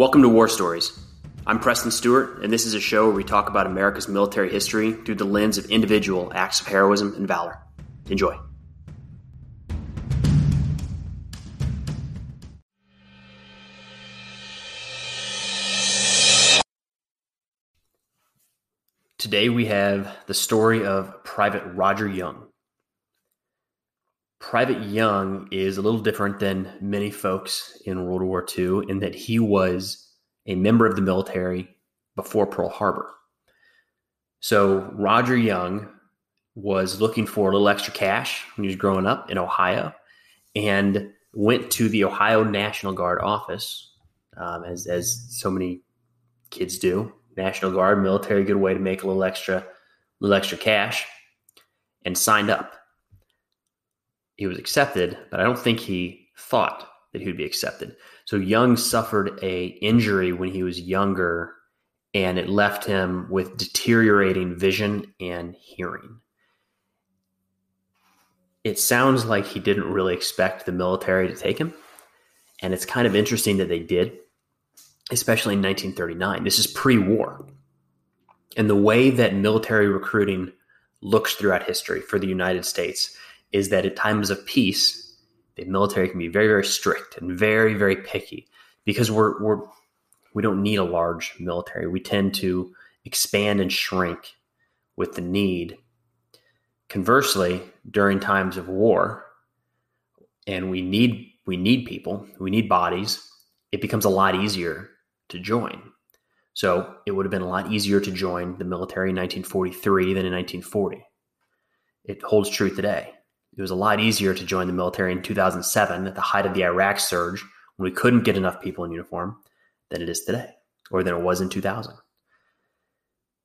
Welcome to War Stories. I'm Preston Stewart, and this is a show where we talk about America's military history through the lens of individual acts of heroism and valor. Enjoy. Today we have the story of Private Roger Young. Private Young is a little different than many folks in World War II in that he was a member of the military before Pearl Harbor. So Roger Young was looking for a little extra cash when he was growing up in Ohio and went to the Ohio National Guard office, um, as, as so many kids do. National Guard, military, good way to make a little extra, little extra cash, and signed up he was accepted, but I don't think he thought that he would be accepted. So Young suffered a injury when he was younger, and it left him with deteriorating vision and hearing. It sounds like he didn't really expect the military to take him, and it's kind of interesting that they did, especially in 1939. This is pre-war, and the way that military recruiting looks throughout history for the United States is that at times of peace, the military can be very, very strict and very, very picky because we're, we're we don't need a large military. We tend to expand and shrink with the need. Conversely, during times of war, and we need we need people, we need bodies, it becomes a lot easier to join. So it would have been a lot easier to join the military in 1943 than in 1940. It holds true today. It was a lot easier to join the military in 2007 at the height of the Iraq surge when we couldn't get enough people in uniform than it is today or than it was in 2000.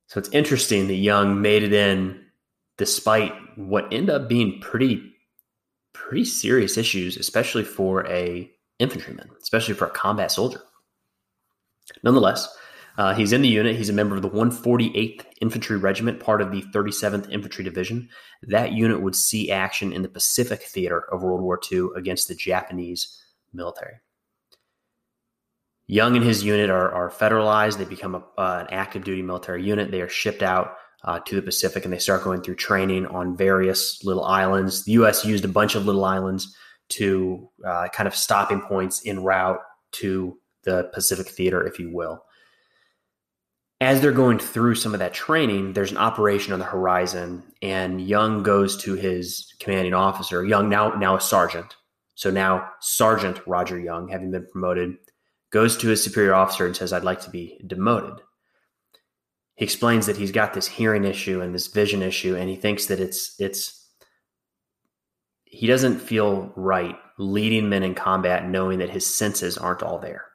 So it's interesting that Young made it in despite what ended up being pretty pretty serious issues, especially for a infantryman, especially for a combat soldier. Nonetheless, uh, he's in the unit. He's a member of the 148th Infantry Regiment, part of the 37th Infantry Division. That unit would see action in the Pacific theater of World War II against the Japanese military. Young and his unit are, are federalized. They become a, uh, an active duty military unit. They are shipped out uh, to the Pacific and they start going through training on various little islands. The U.S. used a bunch of little islands to uh, kind of stopping points en route to the Pacific theater, if you will as they're going through some of that training, there's an operation on the horizon, and Young goes to his commanding officer. Young now now a sergeant, so now Sergeant Roger Young, having been promoted, goes to his superior officer and says, "I'd like to be demoted." He explains that he's got this hearing issue and this vision issue, and he thinks that it's it's he doesn't feel right leading men in combat knowing that his senses aren't all there.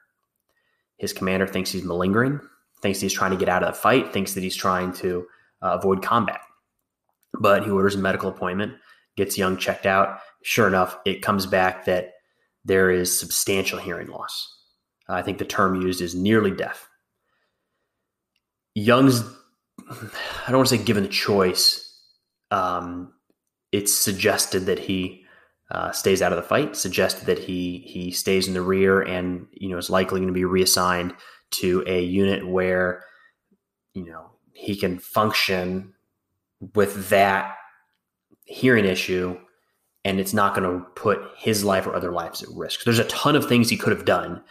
His commander thinks he's malingering thinks he's trying to get out of the fight, thinks that he's trying to uh, avoid combat. But he orders a medical appointment, gets Young checked out. Sure enough, it comes back that there is substantial hearing loss. I think the term used is nearly deaf. Young's, I don't want to say given the choice, um, it's suggested that he uh, stays out of the fight, suggested that he he stays in the rear and you know is likely going to be reassigned to a unit where you know he can function with that hearing issue and it's not going to put his life or other lives at risk. There's a ton of things he could have done,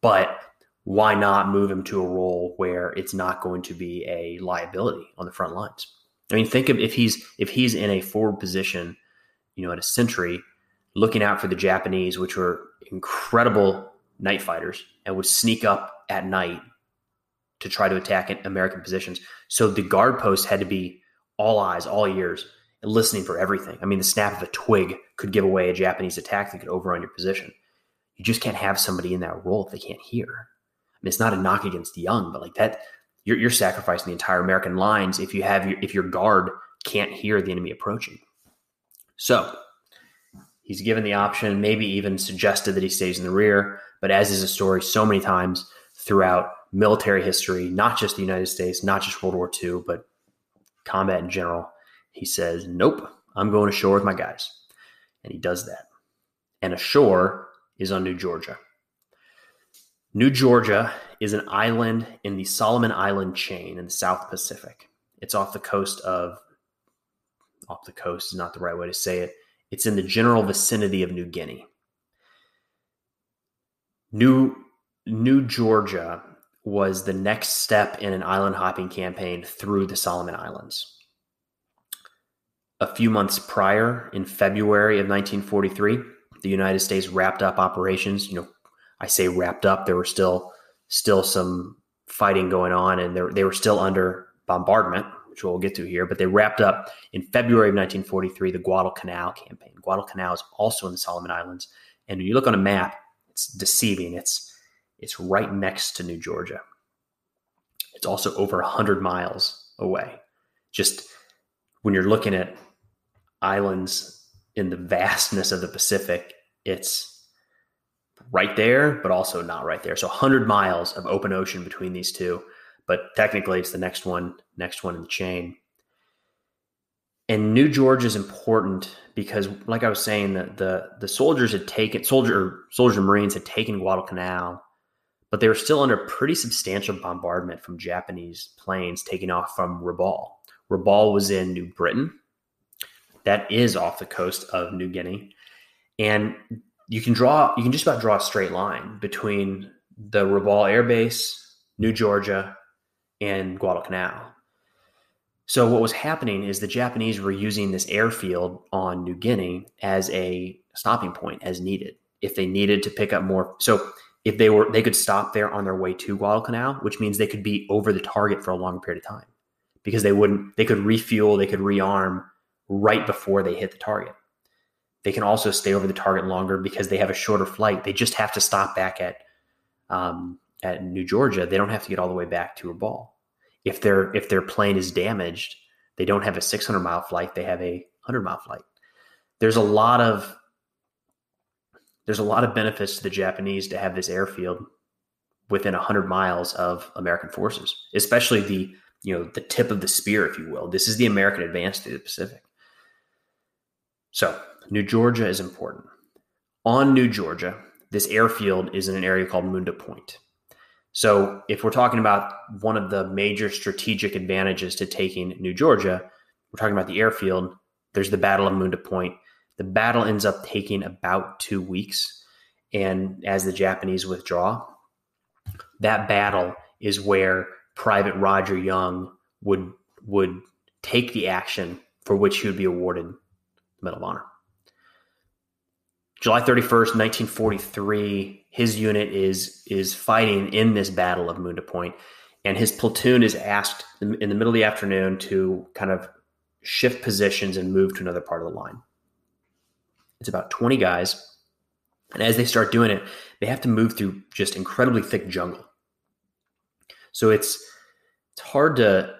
but why not move him to a role where it's not going to be a liability on the front lines? I mean, think of if he's if he's in a forward position, you know, at a sentry, looking out for the Japanese, which were incredible night fighters and would sneak up at night to try to attack American positions. So the guard post had to be all eyes, all ears, and listening for everything. I mean, the snap of a twig could give away a Japanese attack that could overrun your position. You just can't have somebody in that role if they can't hear. I mean, it's not a knock against Young, but like that, you're, you're sacrificing the entire American lines if you have your, if your guard can't hear the enemy approaching. So he's given the option, maybe even suggested that he stays in the rear. But as is a story so many times throughout military history, not just the United States, not just World War II, but combat in general, he says, Nope, I'm going ashore with my guys. And he does that. And ashore is on New Georgia. New Georgia is an island in the Solomon Island chain in the South Pacific. It's off the coast of, off the coast is not the right way to say it. It's in the general vicinity of New Guinea. New, New Georgia was the next step in an island hopping campaign through the Solomon Islands. A few months prior, in February of 1943, the United States wrapped up operations. You know, I say wrapped up. There were still still some fighting going on, and they were still under bombardment, which we'll get to here. But they wrapped up in February of 1943 the Guadalcanal campaign. Guadalcanal is also in the Solomon Islands, and when you look on a map, it's deceiving. It's it's right next to New Georgia. It's also over 100 miles away. Just when you're looking at islands in the vastness of the Pacific, it's right there, but also not right there. So 100 miles of open ocean between these two, but technically it's the next one, next one in the chain. And New Georgia is important because, like I was saying, the the, the soldiers had taken soldier soldiers and Marines had taken Guadalcanal, but they were still under pretty substantial bombardment from Japanese planes taking off from Rabaul. Rabaul was in New Britain, that is off the coast of New Guinea. And you can draw, you can just about draw a straight line between the Rabaul Air Base, New Georgia, and Guadalcanal. So what was happening is the Japanese were using this airfield on New Guinea as a stopping point as needed. If they needed to pick up more, so if they were, they could stop there on their way to Guadalcanal, which means they could be over the target for a long period of time because they wouldn't, they could refuel, they could rearm, right before they hit the target. They can also stay over the target longer because they have a shorter flight. They just have to stop back at um, at New Georgia. They don't have to get all the way back to Rabaul. If their if their plane is damaged, they don't have a 600 mile flight. They have a 100 mile flight. There's a lot of there's a lot of benefits to the Japanese to have this airfield within 100 miles of American forces, especially the you know the tip of the spear, if you will. This is the American advance through the Pacific. So, New Georgia is important. On New Georgia, this airfield is in an area called Munda Point. So, if we're talking about one of the major strategic advantages to taking New Georgia, we're talking about the airfield. There's the Battle of Munda Point. The battle ends up taking about two weeks. And as the Japanese withdraw, that battle is where Private Roger Young would would take the action for which he would be awarded the Medal of Honor. July 31st, 1943, his unit is is fighting in this battle of Munda Point, and his platoon is asked in the middle of the afternoon to kind of shift positions and move to another part of the line. It's about 20 guys, and as they start doing it, they have to move through just incredibly thick jungle. So it's it's hard to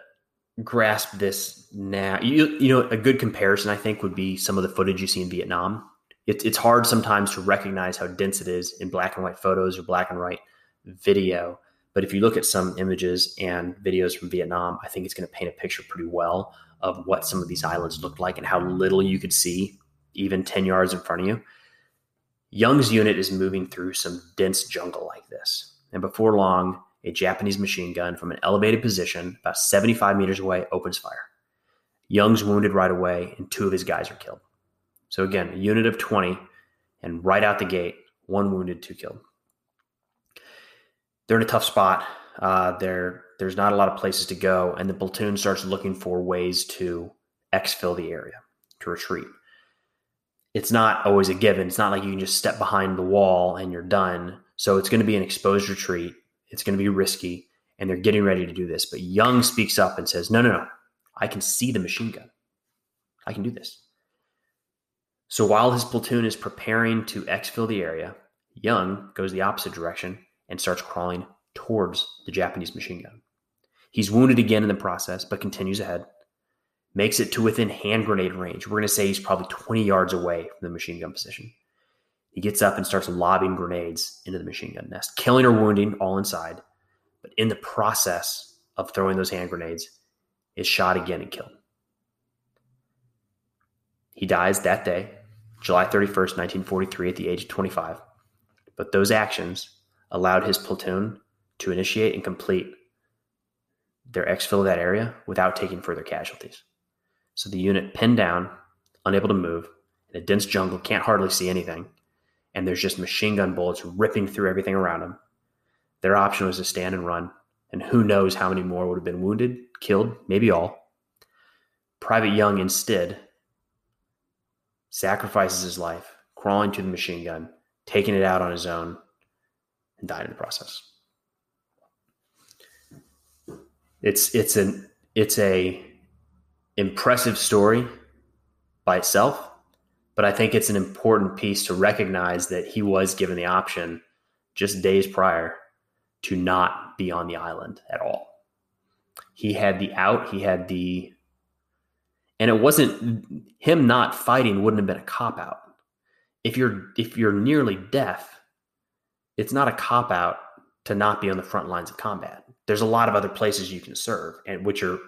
grasp this now. You, you know, a good comparison, I think, would be some of the footage you see in Vietnam. It, it's hard sometimes to recognize how dense it is in black and white photos or black and white video. But if you look at some images and videos from Vietnam, I think it's going to paint a picture pretty well of what some of these islands looked like and how little you could see, even 10 yards in front of you. Young's unit is moving through some dense jungle like this. And before long, a Japanese machine gun from an elevated position about 75 meters away opens fire. Young's wounded right away, and two of his guys are killed. So, again, a unit of 20, and right out the gate, one wounded, two killed. They're in a tough spot. Uh, there's not a lot of places to go, and the platoon starts looking for ways to exfil the area, to retreat. It's not always a given. It's not like you can just step behind the wall and you're done. So it's going to be an exposed retreat it's going to be risky, and they're getting ready to do this. But Young speaks up and says, No, no, no. I can see the machine gun. I can do this. So while his platoon is preparing to exfil the area, Young goes the opposite direction and starts crawling towards the Japanese machine gun. He's wounded again in the process, but continues ahead, makes it to within hand grenade range. We're going to say he's probably 20 yards away from the machine gun position. He gets up and starts lobbing grenades into the machine gun nest, killing or wounding all inside. But in the process of throwing those hand grenades, is shot again and killed. He dies that day, July 31st, 1943, at the age of 25. But those actions allowed his platoon to initiate and complete their exfil of that area without taking further casualties. So the unit pinned down, unable to move, in a dense jungle, can't hardly see anything, and there's just machine gun bullets ripping through everything around them. Their option was to stand and run, and who knows how many more would have been wounded, killed, maybe all. Private Young instead sacrifices his life, crawling to the machine gun, taking it out on his own, and died in the process. It's it's an it's a impressive story by itself, but I think it's an important piece to recognize that he was given the option just days prior to not be on the island at all. He had the out, he had the and it wasn't him not fighting wouldn't have been a cop out. If you're if you're nearly deaf, it's not a cop out to not be on the front lines of combat. There's a lot of other places you can serve and which are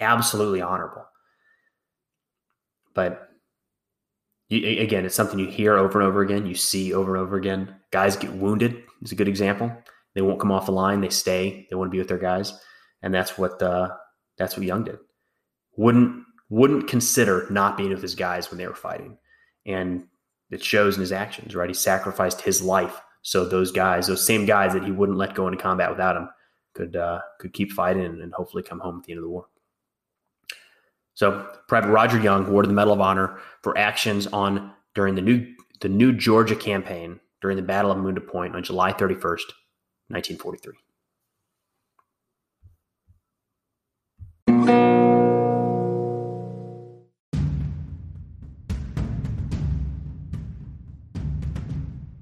absolutely honorable. But you, again, it's something you hear over and over again. You see over and over again. Guys get wounded is a good example. They won't come off the line. They stay. They want to be with their guys, and that's what uh, that's what Young did. Wouldn't wouldn't consider not being with his guys when they were fighting, and it shows in his actions. Right, he sacrificed his life so those guys, those same guys that he wouldn't let go into combat without him, could uh, could keep fighting and hopefully come home at the end of the war. So Private Roger Young awarded the Medal of Honor for actions on during the new the new Georgia campaign during the Battle of Munda Point on July 31st, 1943.